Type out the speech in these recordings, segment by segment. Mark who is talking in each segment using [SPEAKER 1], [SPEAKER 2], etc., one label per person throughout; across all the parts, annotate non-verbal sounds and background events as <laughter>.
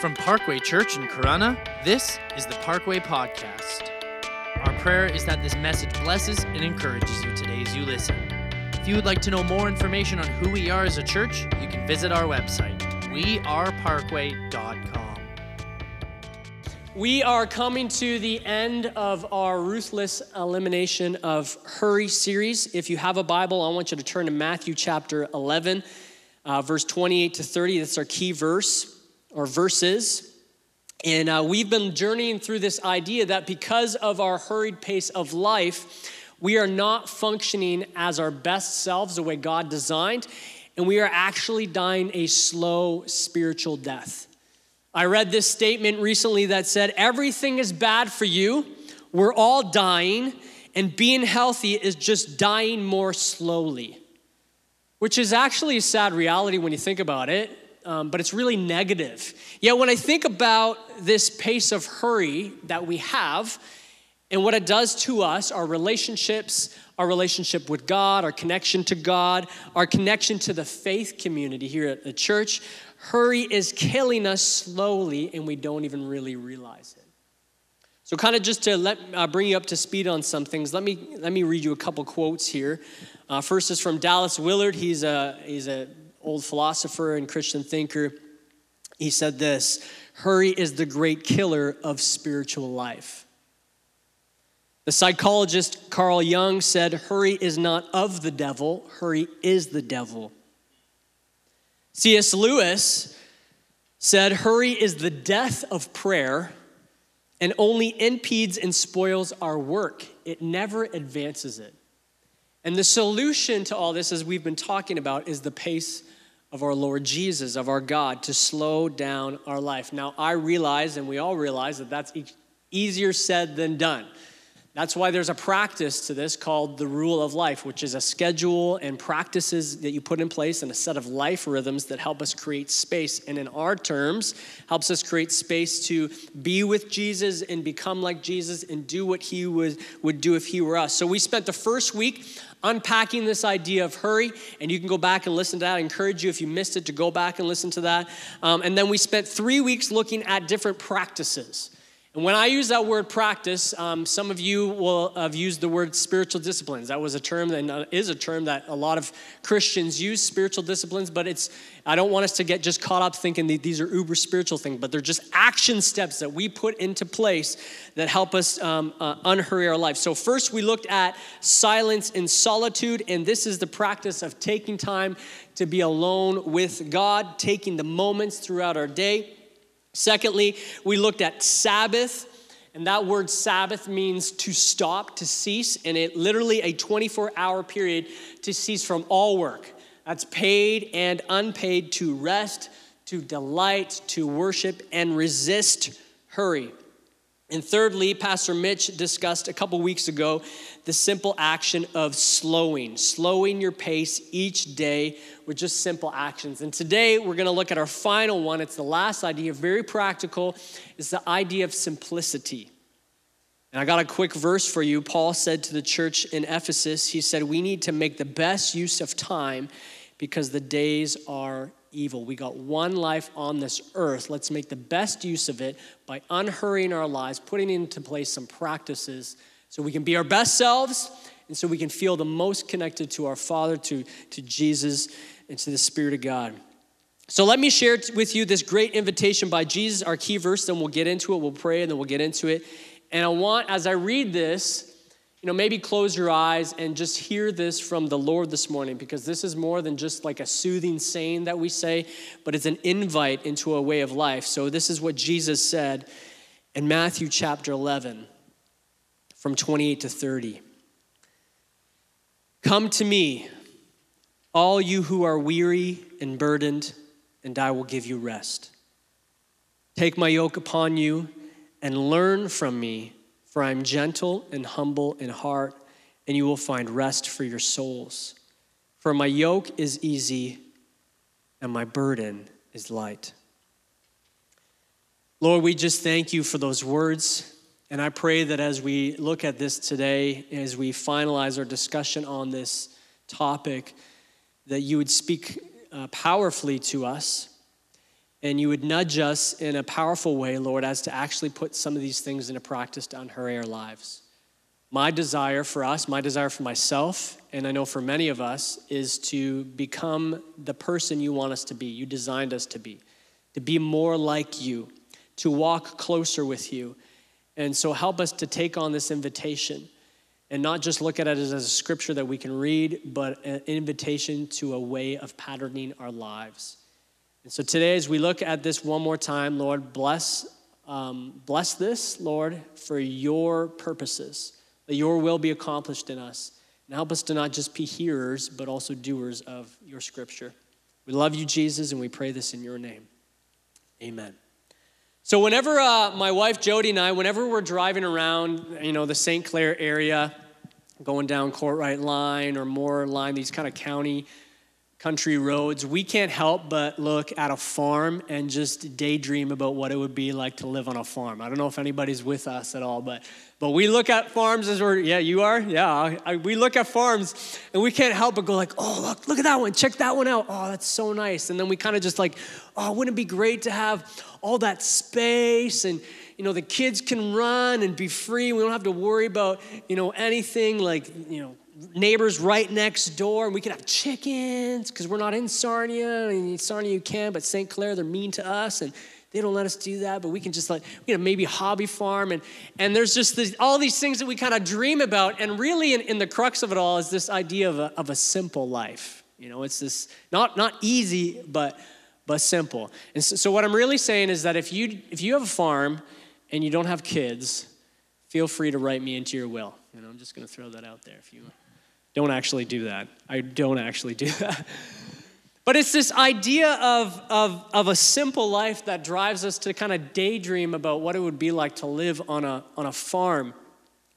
[SPEAKER 1] From Parkway Church in Corunna, this is the Parkway Podcast. Our prayer is that this message blesses and encourages you today as you listen. If you would like to know more information on who we are as a church, you can visit our website, weareparkway.com.
[SPEAKER 2] We are coming to the end of our ruthless elimination of hurry series. If you have a Bible, I want you to turn to Matthew chapter 11, uh, verse 28 to 30. That's our key verse or verses. And uh, we've been journeying through this idea that because of our hurried pace of life, we are not functioning as our best selves the way God designed, and we are actually dying a slow spiritual death. I read this statement recently that said, Everything is bad for you, we're all dying, and being healthy is just dying more slowly. Which is actually a sad reality when you think about it um, but it's really negative. Yet when I think about this pace of hurry that we have and what it does to us, our relationships, our relationship with God, our connection to God, our connection to the faith community here at the church, hurry is killing us slowly and we don't even really realize it. So, kind of just to let uh, bring you up to speed on some things, let me let me read you a couple quotes here. Uh, first is from Dallas Willard. He's a he's a old philosopher and Christian thinker, he said this hurry is the great killer of spiritual life. The psychologist Carl Jung said, Hurry is not of the devil, hurry is the devil. C.S. Lewis said, Hurry is the death of prayer and only impedes and spoils our work. It never advances it. And the solution to all this, as we've been talking about, is the pace of our Lord Jesus, of our God, to slow down our life. Now, I realize, and we all realize, that that's easier said than done. That's why there's a practice to this called the rule of life, which is a schedule and practices that you put in place and a set of life rhythms that help us create space. And in our terms, helps us create space to be with Jesus and become like Jesus and do what he would, would do if he were us. So we spent the first week unpacking this idea of hurry, and you can go back and listen to that. I encourage you, if you missed it, to go back and listen to that. Um, and then we spent three weeks looking at different practices. And when I use that word practice, um, some of you will have used the word spiritual disciplines. That was a term that uh, is a term that a lot of Christians use, spiritual disciplines, but it's, I don't want us to get just caught up thinking that these are uber spiritual things, but they're just action steps that we put into place that help us um, uh, unhurry our life. So, first we looked at silence and solitude, and this is the practice of taking time to be alone with God, taking the moments throughout our day. Secondly, we looked at Sabbath, and that word Sabbath means to stop, to cease, and it literally a 24 hour period to cease from all work. That's paid and unpaid to rest, to delight, to worship, and resist hurry. And thirdly, Pastor Mitch discussed a couple weeks ago the simple action of slowing, slowing your pace each day with just simple actions. And today we're to look at our final one. It's the last idea, very practical. is the idea of simplicity. And I got a quick verse for you. Paul said to the church in Ephesus, he said, We need to make the best use of time because the days are evil. We got one life on this earth. Let's make the best use of it by unhurrying our lives, putting into place some practices so we can be our best selves and so we can feel the most connected to our Father, to, to Jesus, and to the Spirit of God. So let me share with you this great invitation by Jesus, our key verse, then we'll get into it, we'll pray, and then we'll get into it. And I want, as I read this, you know, maybe close your eyes and just hear this from the Lord this morning because this is more than just like a soothing saying that we say, but it's an invite into a way of life. So, this is what Jesus said in Matthew chapter 11 from 28 to 30. Come to me, all you who are weary and burdened, and I will give you rest. Take my yoke upon you and learn from me for I am gentle and humble in heart, and you will find rest for your souls. For my yoke is easy, and my burden is light. Lord, we just thank you for those words. And I pray that as we look at this today, as we finalize our discussion on this topic, that you would speak uh, powerfully to us and you would nudge us in a powerful way, Lord, as to actually put some of these things into practice to unhurry our lives. My desire for us, my desire for myself, and I know for many of us, is to become the person you want us to be, you designed us to be, to be more like you, to walk closer with you. And so help us to take on this invitation and not just look at it as a scripture that we can read, but an invitation to a way of patterning our lives. And so today, as we look at this one more time, Lord, bless, um, bless this, Lord, for your purposes, that your will be accomplished in us. And help us to not just be hearers, but also doers of your scripture. We love you, Jesus, and we pray this in your name. Amen. So whenever uh, my wife Jody and I, whenever we're driving around, you know, the St. Clair area, going down Courtright Line or Moore Line, these kind of county country roads, we can't help but look at a farm and just daydream about what it would be like to live on a farm. I don't know if anybody's with us at all, but but we look at farms as we're yeah, you are yeah. I, we look at farms and we can't help but go like, oh look, look at that one, check that one out. Oh, that's so nice. And then we kind of just like, oh, wouldn't it be great to have all that space and you know the kids can run and be free. We don't have to worry about you know anything like you know neighbors right next door, and we can have chickens because we're not in Sarnia. I mean, Sarnia you can, but St. Clair, they're mean to us, and they don't let us do that. But we can just like, you know, maybe hobby farm, and and there's just this, all these things that we kind of dream about, and really, in, in the crux of it all, is this idea of a, of a simple life. You know, it's this not not easy, but but simple. And so, so what I'm really saying is that if you if you have a farm and you don't have kids, feel free to write me into your will. You know, I'm just going to throw that out there if you don't actually do that. I don't actually do <laughs> that. But it's this idea of, of, of a simple life that drives us to kind of daydream about what it would be like to live on a, on a farm.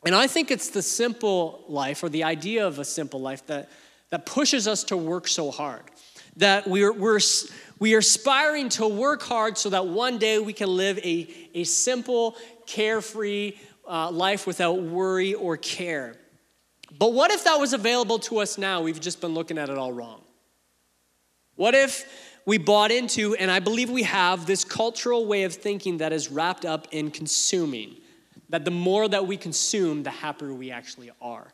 [SPEAKER 2] And I think it's the simple life or the idea of a simple life that, that pushes us to work so hard. That we're, we're, we are aspiring to work hard so that one day we can live a, a simple, carefree uh, life without worry or care. But what if that was available to us now? We've just been looking at it all wrong. What if we bought into, and I believe we have, this cultural way of thinking that is wrapped up in consuming? That the more that we consume, the happier we actually are.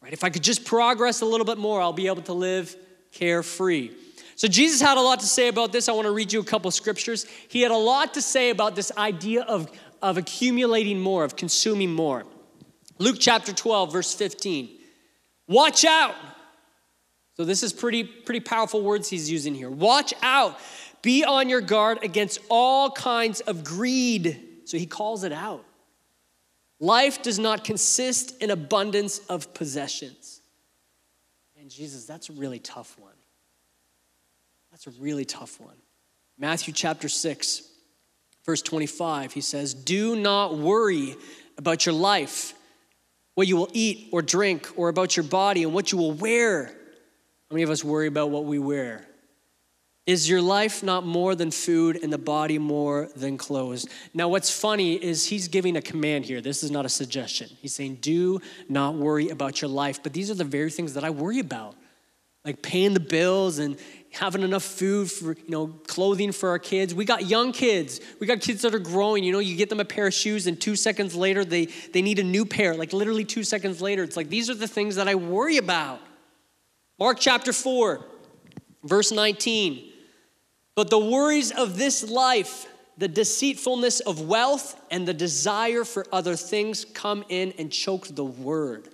[SPEAKER 2] Right? If I could just progress a little bit more, I'll be able to live carefree. So Jesus had a lot to say about this. I want to read you a couple scriptures. He had a lot to say about this idea of, of accumulating more, of consuming more. Luke chapter 12, verse 15. Watch out. So this is pretty, pretty powerful words he's using here. Watch out. Be on your guard against all kinds of greed. So he calls it out. Life does not consist in abundance of possessions. And Jesus, that's a really tough one. That's a really tough one. Matthew chapter 6, verse 25, he says, Do not worry about your life what you will eat or drink, or about your body and what you will wear. How many of us worry about what we wear? Is your life not more than food and the body more than clothes? Now, what's funny is he's giving a command here. This is not a suggestion. He's saying, Do not worry about your life. But these are the very things that I worry about, like paying the bills and having enough food for, you know, clothing for our kids. We got young kids. We got kids that are growing. You know, you get them a pair of shoes and two seconds later they, they need a new pair. Like literally two seconds later. It's like these are the things that I worry about. Mark chapter 4, verse 19. But the worries of this life, the deceitfulness of wealth, and the desire for other things come in and choke the word,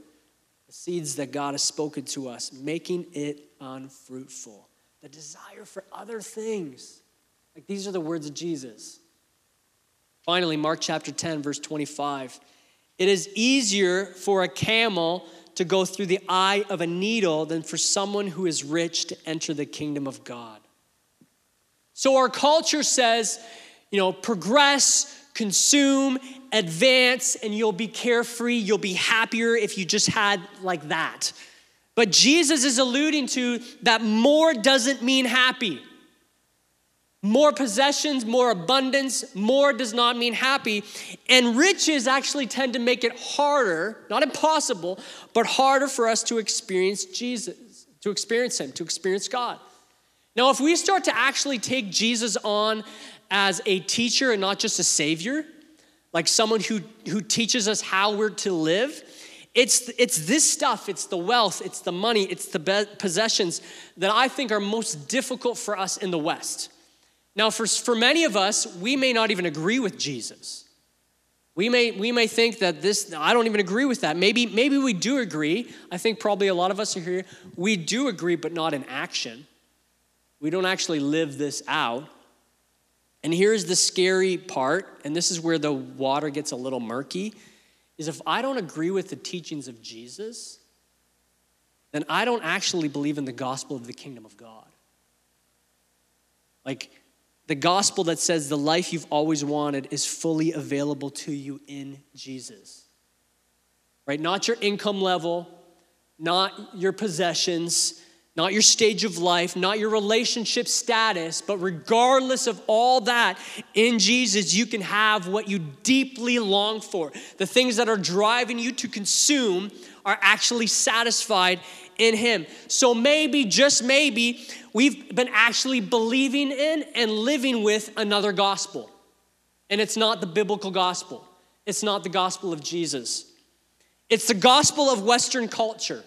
[SPEAKER 2] the seeds that God has spoken to us, making it unfruitful the desire for other things. Like these are the words of Jesus. Finally, Mark chapter 10, verse 25. It is easier for a camel to go through the eye of a needle than for someone who is rich to enter the kingdom of God. So our culture says, you know, progress, consume, advance, and you'll be carefree, you'll be happier if you just had like that. But Jesus is alluding to that more doesn't mean happy. More possessions, more abundance, more does not mean happy. And riches actually tend to make it harder, not impossible, but harder for us to experience Jesus, to experience Him, to experience God. Now, if we start to actually take Jesus on as a teacher and not just a savior, like someone who, who teaches us how we're to live, it's, it's this stuff, it's the wealth, it's the money, it's the be- possessions that I think are most difficult for us in the West. Now, for, for many of us, we may not even agree with Jesus. We may, we may think that this, I don't even agree with that. Maybe, maybe we do agree. I think probably a lot of us are here. We do agree, but not in action. We don't actually live this out. And here's the scary part, and this is where the water gets a little murky, is if I don't agree with the teachings of Jesus, then I don't actually believe in the gospel of the kingdom of God. Like the gospel that says the life you've always wanted is fully available to you in Jesus. Right? Not your income level, not your possessions, not your stage of life, not your relationship status, but regardless of all that, in Jesus, you can have what you deeply long for. The things that are driving you to consume are actually satisfied in Him. So maybe, just maybe, we've been actually believing in and living with another gospel. And it's not the biblical gospel, it's not the gospel of Jesus. It's the gospel of Western culture.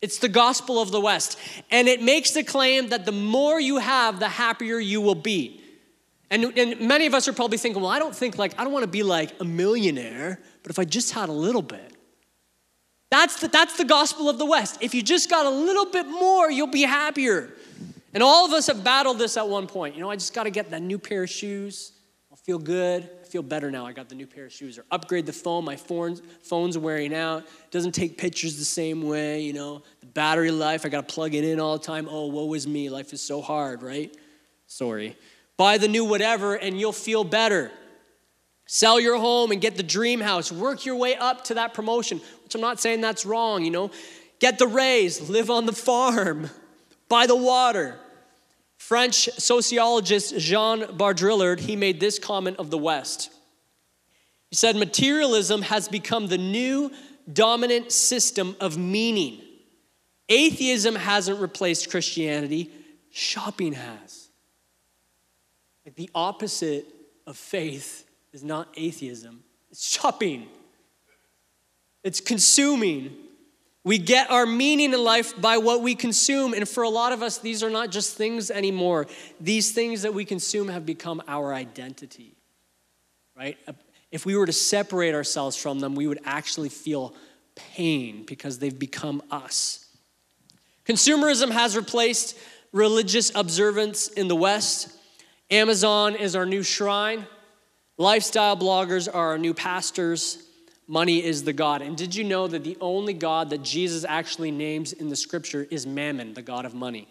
[SPEAKER 2] It's the gospel of the West. And it makes the claim that the more you have, the happier you will be. And, and many of us are probably thinking, well, I don't think like, I don't want to be like a millionaire, but if I just had a little bit. That's the, that's the gospel of the West. If you just got a little bit more, you'll be happier. And all of us have battled this at one point. You know, I just got to get that new pair of shoes. Feel good. I feel better now. I got the new pair of shoes. Or upgrade the phone. My phone's, phone's wearing out. Doesn't take pictures the same way. You know, the battery life. I got to plug it in all the time. Oh, woe is me. Life is so hard, right? Sorry. Buy the new whatever, and you'll feel better. Sell your home and get the dream house. Work your way up to that promotion, which I'm not saying that's wrong, you know. Get the raise, live on the farm, by the water. French sociologist Jean Baudrillard, he made this comment of the West. He said, materialism has become the new dominant system of meaning. Atheism hasn't replaced Christianity, shopping has. Like the opposite of faith is not atheism, it's shopping, it's consuming. We get our meaning in life by what we consume. And for a lot of us, these are not just things anymore. These things that we consume have become our identity, right? If we were to separate ourselves from them, we would actually feel pain because they've become us. Consumerism has replaced religious observance in the West. Amazon is our new shrine. Lifestyle bloggers are our new pastors. Money is the God. And did you know that the only God that Jesus actually names in the scripture is Mammon, the God of money?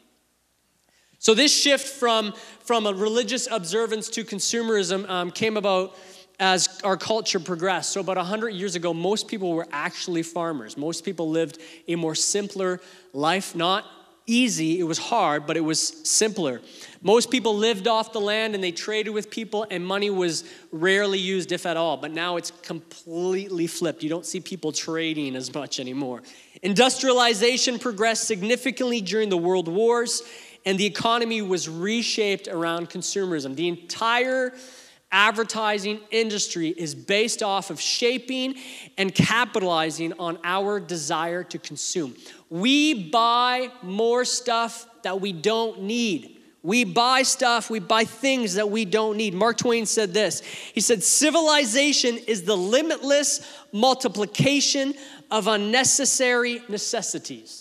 [SPEAKER 2] So, this shift from, from a religious observance to consumerism um, came about as our culture progressed. So, about 100 years ago, most people were actually farmers. Most people lived a more simpler life, not easy, it was hard, but it was simpler. Most people lived off the land and they traded with people, and money was rarely used, if at all. But now it's completely flipped. You don't see people trading as much anymore. Industrialization progressed significantly during the world wars, and the economy was reshaped around consumerism. The entire advertising industry is based off of shaping and capitalizing on our desire to consume. We buy more stuff that we don't need. We buy stuff, we buy things that we don't need. Mark Twain said this He said, Civilization is the limitless multiplication of unnecessary necessities.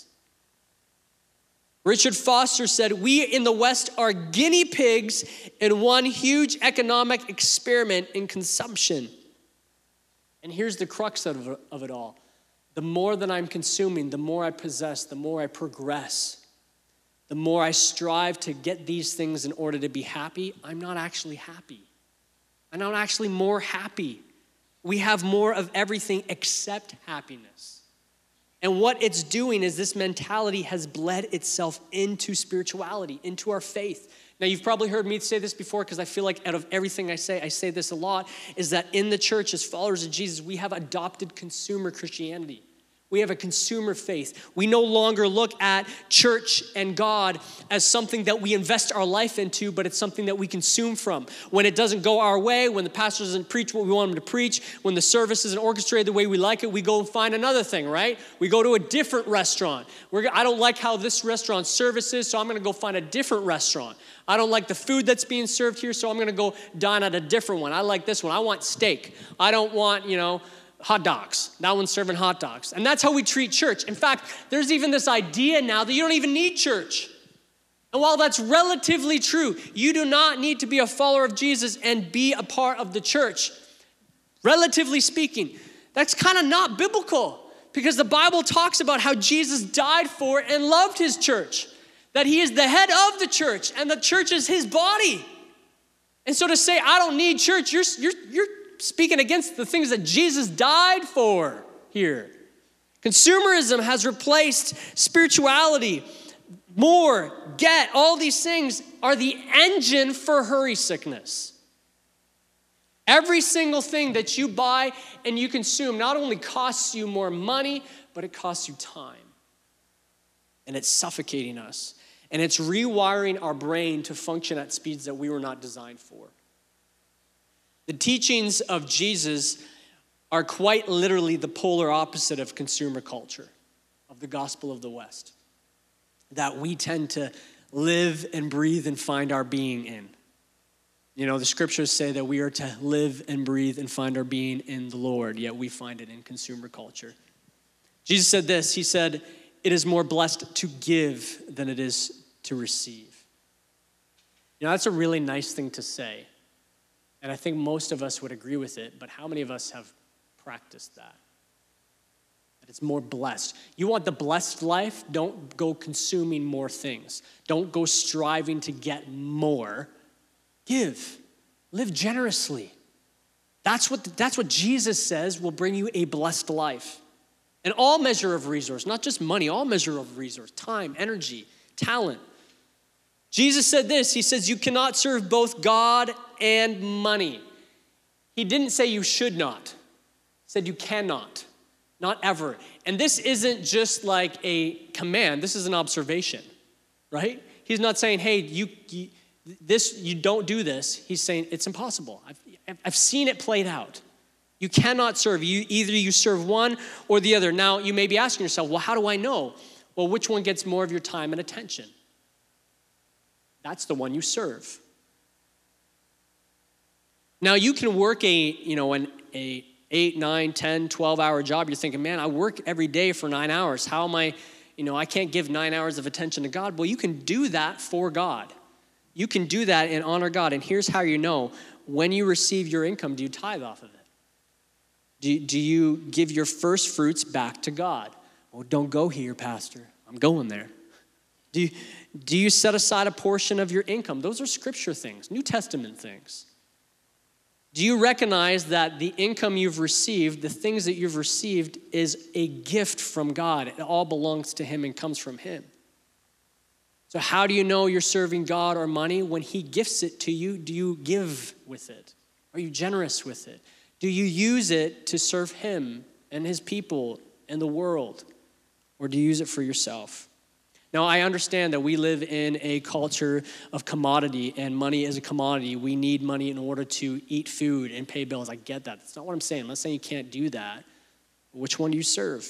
[SPEAKER 2] Richard Foster said, We in the West are guinea pigs in one huge economic experiment in consumption. And here's the crux of it, of it all the more that I'm consuming, the more I possess, the more I progress, the more I strive to get these things in order to be happy, I'm not actually happy. I'm not actually more happy. We have more of everything except happiness. And what it's doing is this mentality has bled itself into spirituality, into our faith. Now, you've probably heard me say this before because I feel like out of everything I say, I say this a lot is that in the church, as followers of Jesus, we have adopted consumer Christianity. We have a consumer faith. We no longer look at church and God as something that we invest our life into, but it's something that we consume from. When it doesn't go our way, when the pastor doesn't preach what we want him to preach, when the service isn't orchestrated the way we like it, we go and find another thing, right? We go to a different restaurant. We're, I don't like how this restaurant services, so I'm gonna go find a different restaurant. I don't like the food that's being served here, so I'm gonna go dine at a different one. I like this one. I want steak. I don't want, you know, hot dogs. That one's serving hot dogs. And that's how we treat church. In fact, there's even this idea now that you don't even need church. And while that's relatively true, you do not need to be a follower of Jesus and be a part of the church. Relatively speaking, that's kind of not biblical because the Bible talks about how Jesus died for and loved his church, that he is the head of the church and the church is his body. And so to say, I don't need church, you're, you're, you're speaking against the things that Jesus died for here. Consumerism has replaced spirituality. More, get, all these things are the engine for hurry sickness. Every single thing that you buy and you consume not only costs you more money, but it costs you time. And it's suffocating us. And it's rewiring our brain to function at speeds that we were not designed for. The teachings of Jesus are quite literally the polar opposite of consumer culture, of the gospel of the West, that we tend to live and breathe and find our being in. You know, the scriptures say that we are to live and breathe and find our being in the Lord, yet we find it in consumer culture. Jesus said this He said, It is more blessed to give than it is to receive. You know, that's a really nice thing to say. And I think most of us would agree with it, but how many of us have practiced that? That it's more blessed. You want the blessed life? Don't go consuming more things. Don't go striving to get more. Give, live generously. That's what, that's what Jesus says will bring you a blessed life. And all measure of resource, not just money, all measure of resource, time, energy, talent. Jesus said this He says, You cannot serve both God and money. He didn't say you should not, he said you cannot, not ever. And this isn't just like a command, this is an observation, right? He's not saying, Hey, you, you this you don't do this. He's saying it's impossible. I've, I've seen it played out. You cannot serve. You either you serve one or the other. Now you may be asking yourself, well, how do I know? Well, which one gets more of your time and attention? that's the one you serve. Now you can work a, you know, an a 8, 9, 10, 12 hour job. You're thinking, man, I work every day for nine hours. How am I, you know, I can't give nine hours of attention to God. Well, you can do that for God. You can do that and honor God. And here's how you know when you receive your income, do you tithe off of it? Do, do you give your first fruits back to God? Oh, don't go here, Pastor. I'm going there. Do you, do you set aside a portion of your income? Those are scripture things, New Testament things. Do you recognize that the income you've received, the things that you've received, is a gift from God? It all belongs to Him and comes from Him. So, how do you know you're serving God or money? When He gifts it to you, do you give with it? Are you generous with it? Do you use it to serve Him and His people and the world? Or do you use it for yourself? Now, I understand that we live in a culture of commodity, and money is a commodity. We need money in order to eat food and pay bills. I get that. That's not what I'm saying. I'm not saying you can't do that. Which one do you serve?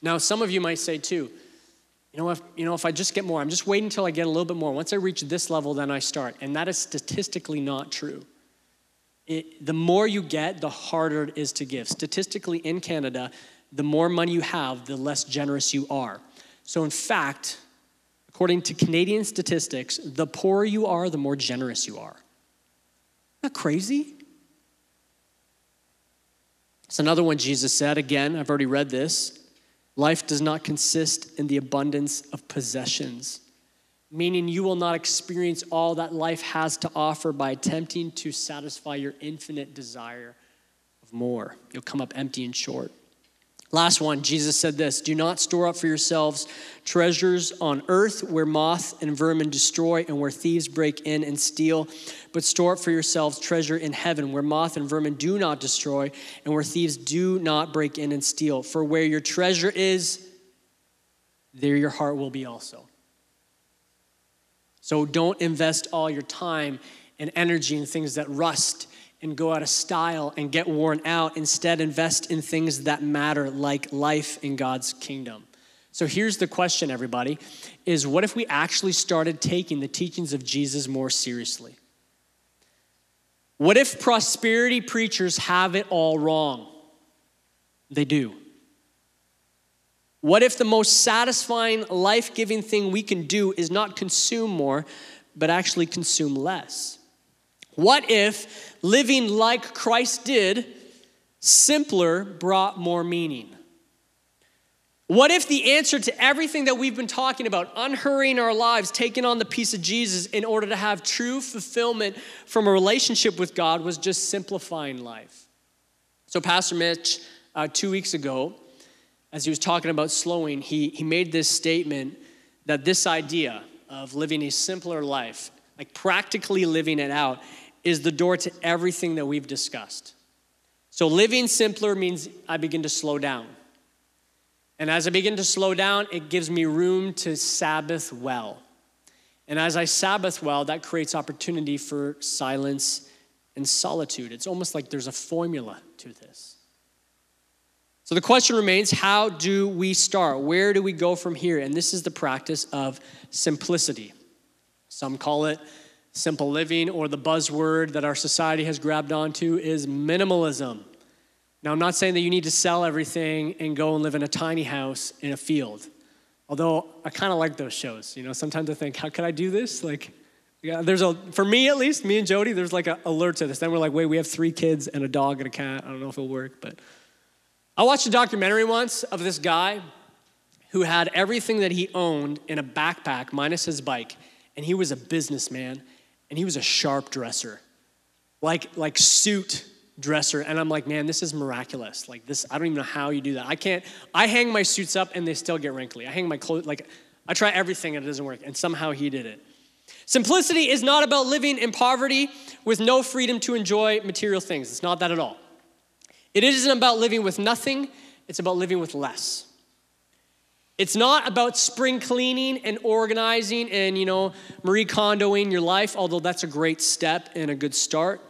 [SPEAKER 2] Now, some of you might say, too, you know, if, you know, if I just get more, I'm just waiting until I get a little bit more. Once I reach this level, then I start. And that is statistically not true. It, the more you get, the harder it is to give. Statistically, in Canada, the more money you have, the less generous you are. So, in fact, according to Canadian statistics, the poorer you are, the more generous you are. That crazy? It's another one Jesus said. Again, I've already read this. Life does not consist in the abundance of possessions, meaning you will not experience all that life has to offer by attempting to satisfy your infinite desire of more. You'll come up empty and short. Last one, Jesus said this Do not store up for yourselves treasures on earth where moth and vermin destroy and where thieves break in and steal, but store up for yourselves treasure in heaven where moth and vermin do not destroy and where thieves do not break in and steal. For where your treasure is, there your heart will be also. So don't invest all your time and energy in things that rust and go out of style and get worn out. Instead, invest in things that matter, like life in God's kingdom. So here's the question, everybody is what if we actually started taking the teachings of Jesus more seriously? What if prosperity preachers have it all wrong? They do. What if the most satisfying, life giving thing we can do is not consume more, but actually consume less? What if living like Christ did, simpler, brought more meaning? What if the answer to everything that we've been talking about, unhurrying our lives, taking on the peace of Jesus in order to have true fulfillment from a relationship with God, was just simplifying life? So, Pastor Mitch, uh, two weeks ago, as he was talking about slowing, he, he made this statement that this idea of living a simpler life, like practically living it out, is the door to everything that we've discussed. So, living simpler means I begin to slow down. And as I begin to slow down, it gives me room to Sabbath well. And as I Sabbath well, that creates opportunity for silence and solitude. It's almost like there's a formula to this. So the question remains how do we start? Where do we go from here? And this is the practice of simplicity. Some call it simple living, or the buzzword that our society has grabbed onto is minimalism. Now, I'm not saying that you need to sell everything and go and live in a tiny house in a field. Although I kind of like those shows. You know, sometimes I think, how can I do this? Like, yeah, there's a, for me at least, me and Jody, there's like an alert to this. Then we're like, wait, we have three kids and a dog and a cat. I don't know if it'll work, but I watched a documentary once of this guy who had everything that he owned in a backpack minus his bike, and he was a businessman and he was a sharp dresser, like, like suit dresser. And I'm like, man, this is miraculous. Like this, I don't even know how you do that. I can't, I hang my suits up and they still get wrinkly. I hang my clothes, like, I try everything and it doesn't work. And somehow he did it. Simplicity is not about living in poverty with no freedom to enjoy material things. It's not that at all. It isn't about living with nothing, it's about living with less. It's not about spring cleaning and organizing and, you know, Marie Kondoing your life, although that's a great step and a good start.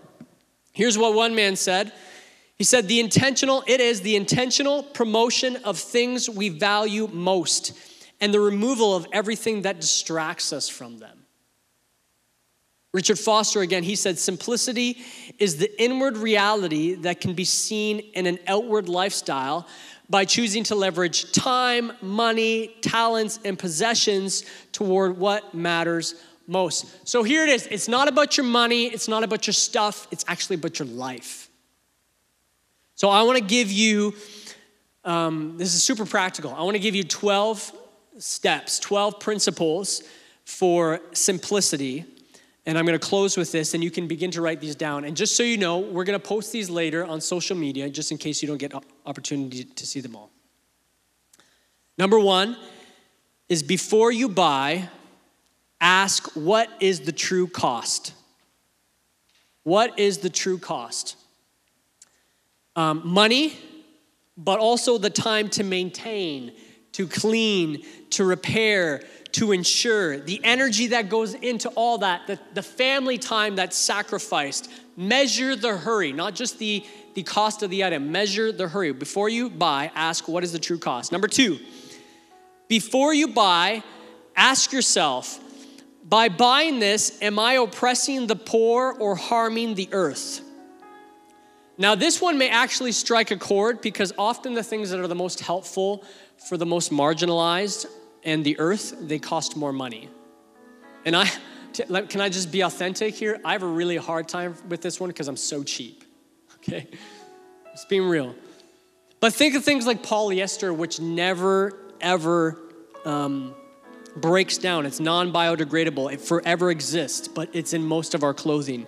[SPEAKER 2] Here's what one man said. He said, the intentional, it is the intentional promotion of things we value most and the removal of everything that distracts us from them. Richard Foster, again, he said, simplicity is the inward reality that can be seen in an outward lifestyle by choosing to leverage time, money, talents, and possessions toward what matters most. So here it is it's not about your money, it's not about your stuff, it's actually about your life. So I wanna give you, um, this is super practical. I wanna give you 12 steps, 12 principles for simplicity. And I'm gonna close with this, and you can begin to write these down. And just so you know, we're gonna post these later on social media, just in case you don't get opportunity to see them all. Number one is before you buy, ask what is the true cost? What is the true cost? Um, money, but also the time to maintain, to clean, to repair, to ensure, the energy that goes into all that, the, the family time that's sacrificed. Measure the hurry, not just the, the cost of the item. Measure the hurry. Before you buy, ask what is the true cost. Number two, before you buy, ask yourself, by buying this, am I oppressing the poor or harming the earth? Now, this one may actually strike a chord because often the things that are the most helpful for the most marginalized and the earth, they cost more money. And I, can I just be authentic here? I have a really hard time with this one because I'm so cheap. <laughs> Okay? Just being real. But think of things like polyester, which never, ever um, breaks down. It's non biodegradable. It forever exists, but it's in most of our clothing.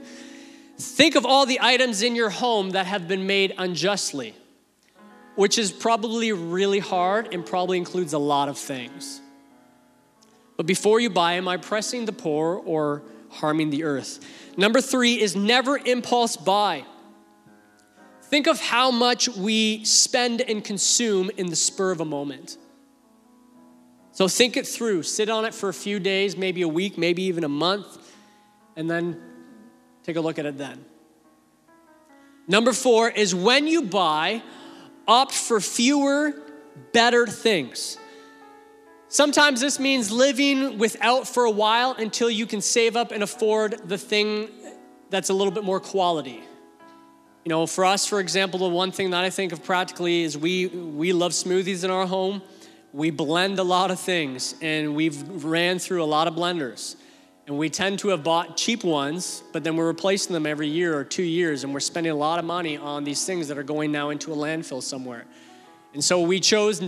[SPEAKER 2] Think of all the items in your home that have been made unjustly which is probably really hard and probably includes a lot of things. But before you buy, am I pressing the poor or harming the earth? Number three is never impulse buy. Think of how much we spend and consume in the spur of a moment. So think it through. Sit on it for a few days, maybe a week, maybe even a month, and then take a look at it then. Number four is when you buy, opt for fewer, better things. Sometimes this means living without for a while until you can save up and afford the thing that's a little bit more quality. You know, for us, for example, the one thing that I think of practically is we we love smoothies in our home. We blend a lot of things, and we've ran through a lot of blenders. And we tend to have bought cheap ones, but then we're replacing them every year or two years, and we're spending a lot of money on these things that are going now into a landfill somewhere. And so we chose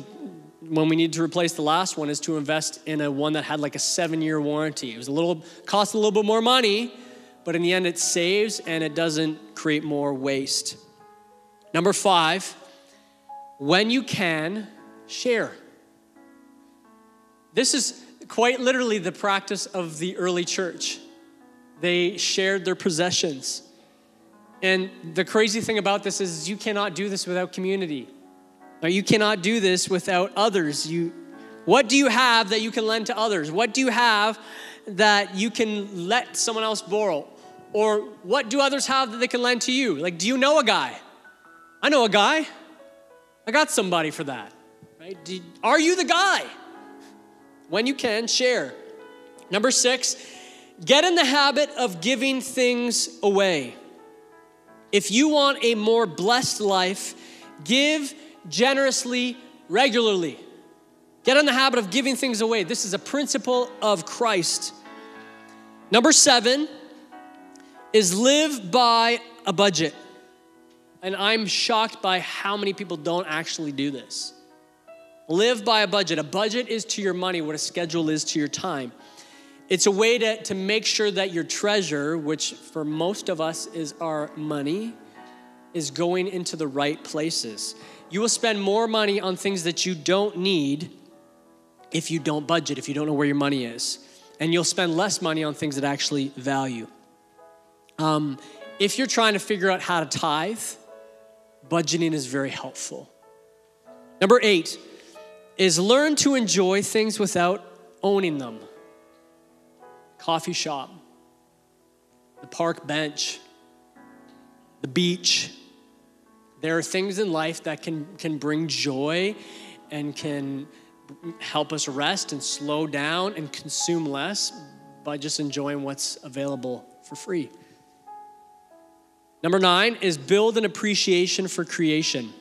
[SPEAKER 2] when we needed to replace the last one is to invest in a one that had like a seven-year warranty. It was a little cost a little bit more money, but in the end it saves and it doesn't create more waste. Number five, when you can, share. This is quite literally the practice of the early church. They shared their possessions. And the crazy thing about this is you cannot do this without community. You cannot do this without others. You, what do you have that you can lend to others? What do you have that you can let someone else borrow? Or what do others have that they can lend to you? Like, do you know a guy? I know a guy. I got somebody for that. Right? Are you the guy? When you can, share. Number six, get in the habit of giving things away. If you want a more blessed life, give generously, regularly. Get in the habit of giving things away. This is a principle of Christ. Number seven, is live by a budget. And I'm shocked by how many people don't actually do this. Live by a budget. A budget is to your money what a schedule is to your time. It's a way to, to make sure that your treasure, which for most of us is our money, is going into the right places. You will spend more money on things that you don't need if you don't budget, if you don't know where your money is. And you'll spend less money on things that actually value. Um, if you're trying to figure out how to tithe, budgeting is very helpful. Number eight is learn to enjoy things without owning them. Coffee shop, the park bench, the beach. There are things in life that can, can bring joy and can help us rest and slow down and consume less by just enjoying what's available for free. Number nine is build an appreciation for creation.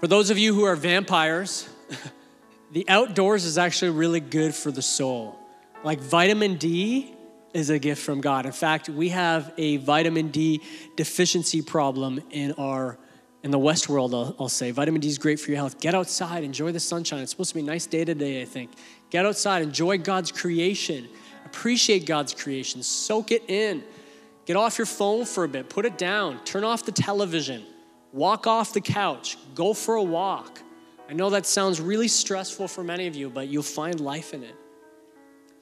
[SPEAKER 2] For those of you who are vampires, <laughs> the outdoors is actually really good for the soul. Like vitamin D is a gift from God. In fact, we have a vitamin D deficiency problem in our in the West world, I'll, I'll, say. Vitamin D is great for your health. Get outside, enjoy the sunshine. It's supposed to be a nice day today, I think. Get outside, enjoy God's creation, appreciate God's creation, soak it in. Get off your phone for a bit, put it down, turn off the television, walk off the couch, go for a walk. I know that sounds really stressful for many of you, but you'll find life in it.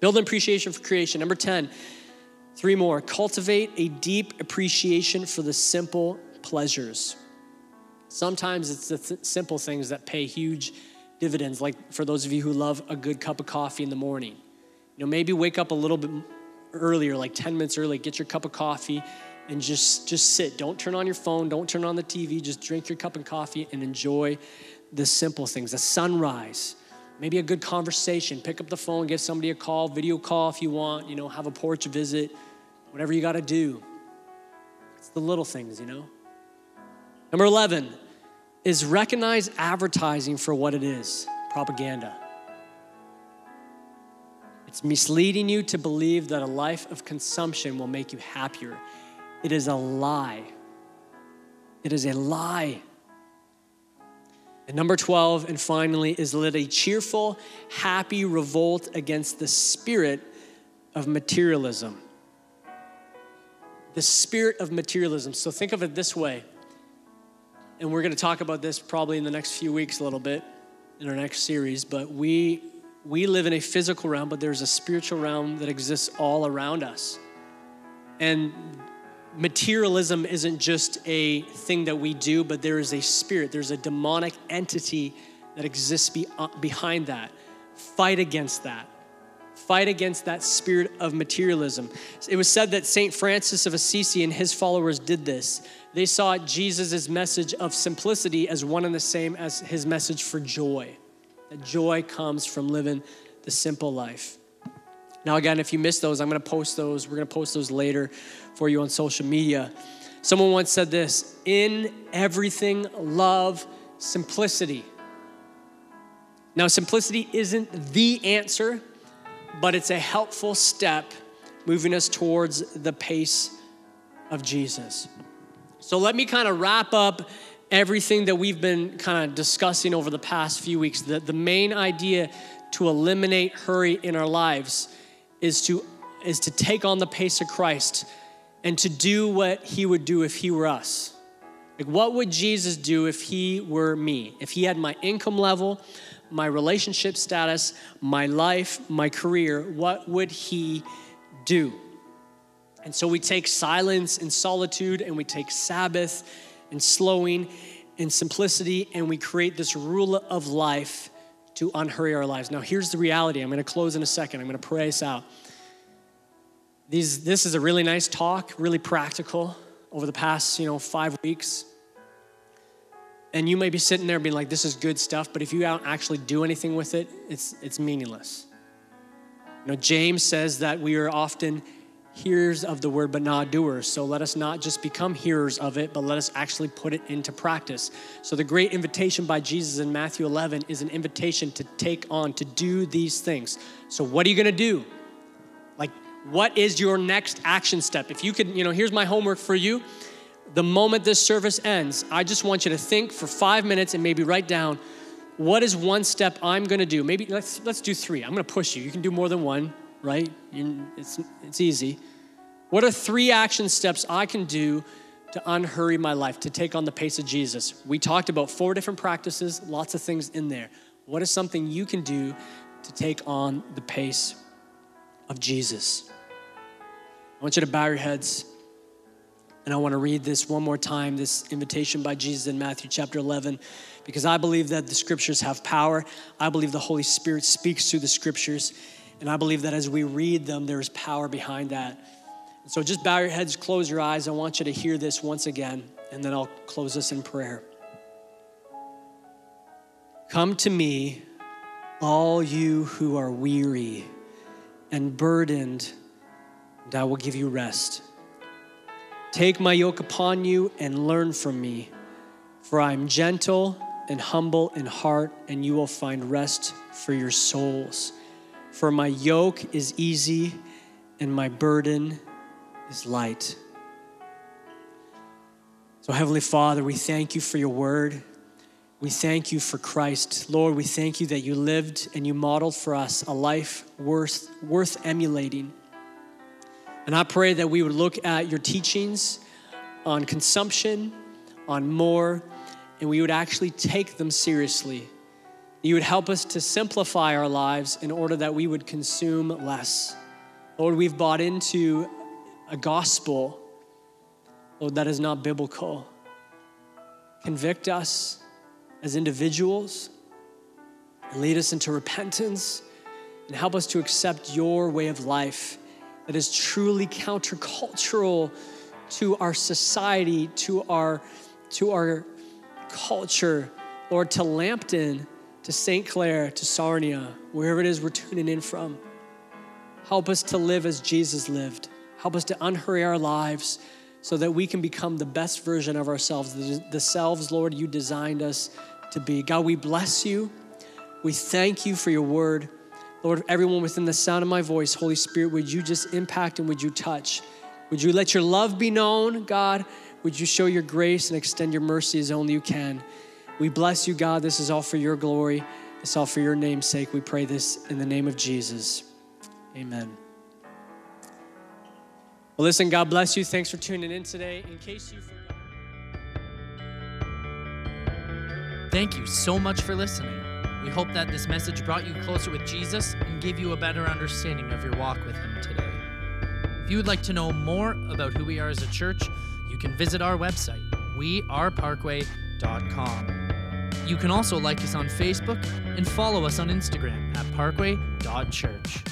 [SPEAKER 2] Build an appreciation for creation. Number 10, three more. Cultivate a deep appreciation for the simple pleasures. Sometimes it's the th- simple things that pay huge dividends, like for those of you who love a good cup of coffee in the morning. You know, maybe wake up a little bit earlier, like 10 minutes early, get your cup of coffee and just just sit. Don't turn on your phone, don't turn on the TV, just drink your cup of coffee and enjoy the simple things. The sunrise, maybe a good conversation. Pick up the phone, give somebody a call, video call if you want, you know, have a porch visit, whatever you got to do. It's the little things, you know. Number 11 is recognize advertising for what it is propaganda. It's misleading you to believe that a life of consumption will make you happier. It is a lie. It is a lie. And number 12, and finally, is let a cheerful, happy revolt against the spirit of materialism. The spirit of materialism. So think of it this way and we're going to talk about this probably in the next few weeks a little bit in our next series, but we we live in a physical realm, but there's a spiritual realm that exists all around us. And materialism isn't just a thing that we do, but there is a spirit, there's a demonic entity that exists be, uh, behind that. Fight against that. Fight against that spirit of materialism. It was said that St. Francis of Assisi and his followers did this. They saw Jesus' message of simplicity as one and the same as his message for joy. That joy comes from living the simple life. Now, again, if you missed those, I'm going to post those. We're going to post those later for you on social media. Someone once said this in everything, love simplicity. Now, simplicity isn't the answer, but it's a helpful step moving us towards the pace of Jesus. So, let me kind of wrap up everything that we've been kind of discussing over the past few weeks. The, the main idea to eliminate hurry in our lives is to, is to take on the pace of Christ and to do what he would do if he were us. Like, what would Jesus do if he were me? If he had my income level, my relationship status, my life, my career, what would he do? And so we take silence and solitude, and we take Sabbath and slowing and simplicity, and we create this rule of life to unhurry our lives. Now, here's the reality. I'm going to close in a second. I'm going to pray us out. These, this is a really nice talk, really practical over the past, you know, five weeks. And you may be sitting there being like, this is good stuff, but if you don't actually do anything with it, it's, it's meaningless. You know, James says that we are often hearers of the word, but not doers. So let us not just become hearers of it, but let us actually put it into practice. So the great invitation by Jesus in Matthew 11 is an invitation to take on, to do these things. So what are you going to do? Like, what is your next action step? If you could, you know, here's my homework for you. The moment this service ends, I just want you to think for five minutes and maybe write down what is one step I'm going to do. Maybe let's let's do three. I'm going to push you. You can do more than one right? It's, it's easy. What are three action steps I can do to unhurry my life, to take on the pace of Jesus? We talked about four different practices, lots of things in there. What is something you can do to take on the pace of Jesus? I want you to bow your heads. And I want to read this one more time this invitation by Jesus in Matthew chapter 11, because I believe that the scriptures have power. I believe the Holy Spirit speaks through the scriptures. And I believe that as we read them, there's power behind that. So just bow your heads, close your eyes. I want you to hear this once again, and then I'll close this in prayer. Come to me, all you who are weary and burdened, and I will give you rest. Take my yoke upon you and learn from me, for I am gentle and humble in heart, and you will find rest for your souls. For my yoke is easy and my burden is light. So, Heavenly Father, we thank you for your word. We thank you for Christ. Lord, we thank you that you lived and you modeled for us a life worth, worth emulating. And I pray that we would look at your teachings on consumption, on more, and we would actually take them seriously you would help us to simplify our lives in order that we would consume less. Lord, we've bought into a gospel, Lord, that is not biblical. Convict us as individuals and lead us into repentance and help us to accept your way of life that is truly countercultural to our society, to our, to our culture, Lord, to Lambton to St. Clair, to Sarnia, wherever it is we're tuning in from. Help us to live as Jesus lived. Help us to unhurry our lives so that we can become the best version of ourselves, the, the selves, Lord, you designed us to be. God, we bless you. We thank you for your word. Lord, everyone within the sound of my voice, Holy Spirit, would you just impact and would you touch? Would you let your love be known, God? Would you show your grace and extend your mercy as only you can? We bless you, God. This is all for your glory. It's all for your name's sake. We pray this in the name of Jesus. Amen. Well, listen, God bless you. Thanks for tuning in today. In case you forgot.
[SPEAKER 1] Thank you so much for listening. We hope that this message brought you closer with Jesus and gave you a better understanding of your walk with Him today. If you would like to know more about who we are as a church, you can visit our website, weareparkway.com. You can also like us on Facebook and follow us on Instagram at parkway.church.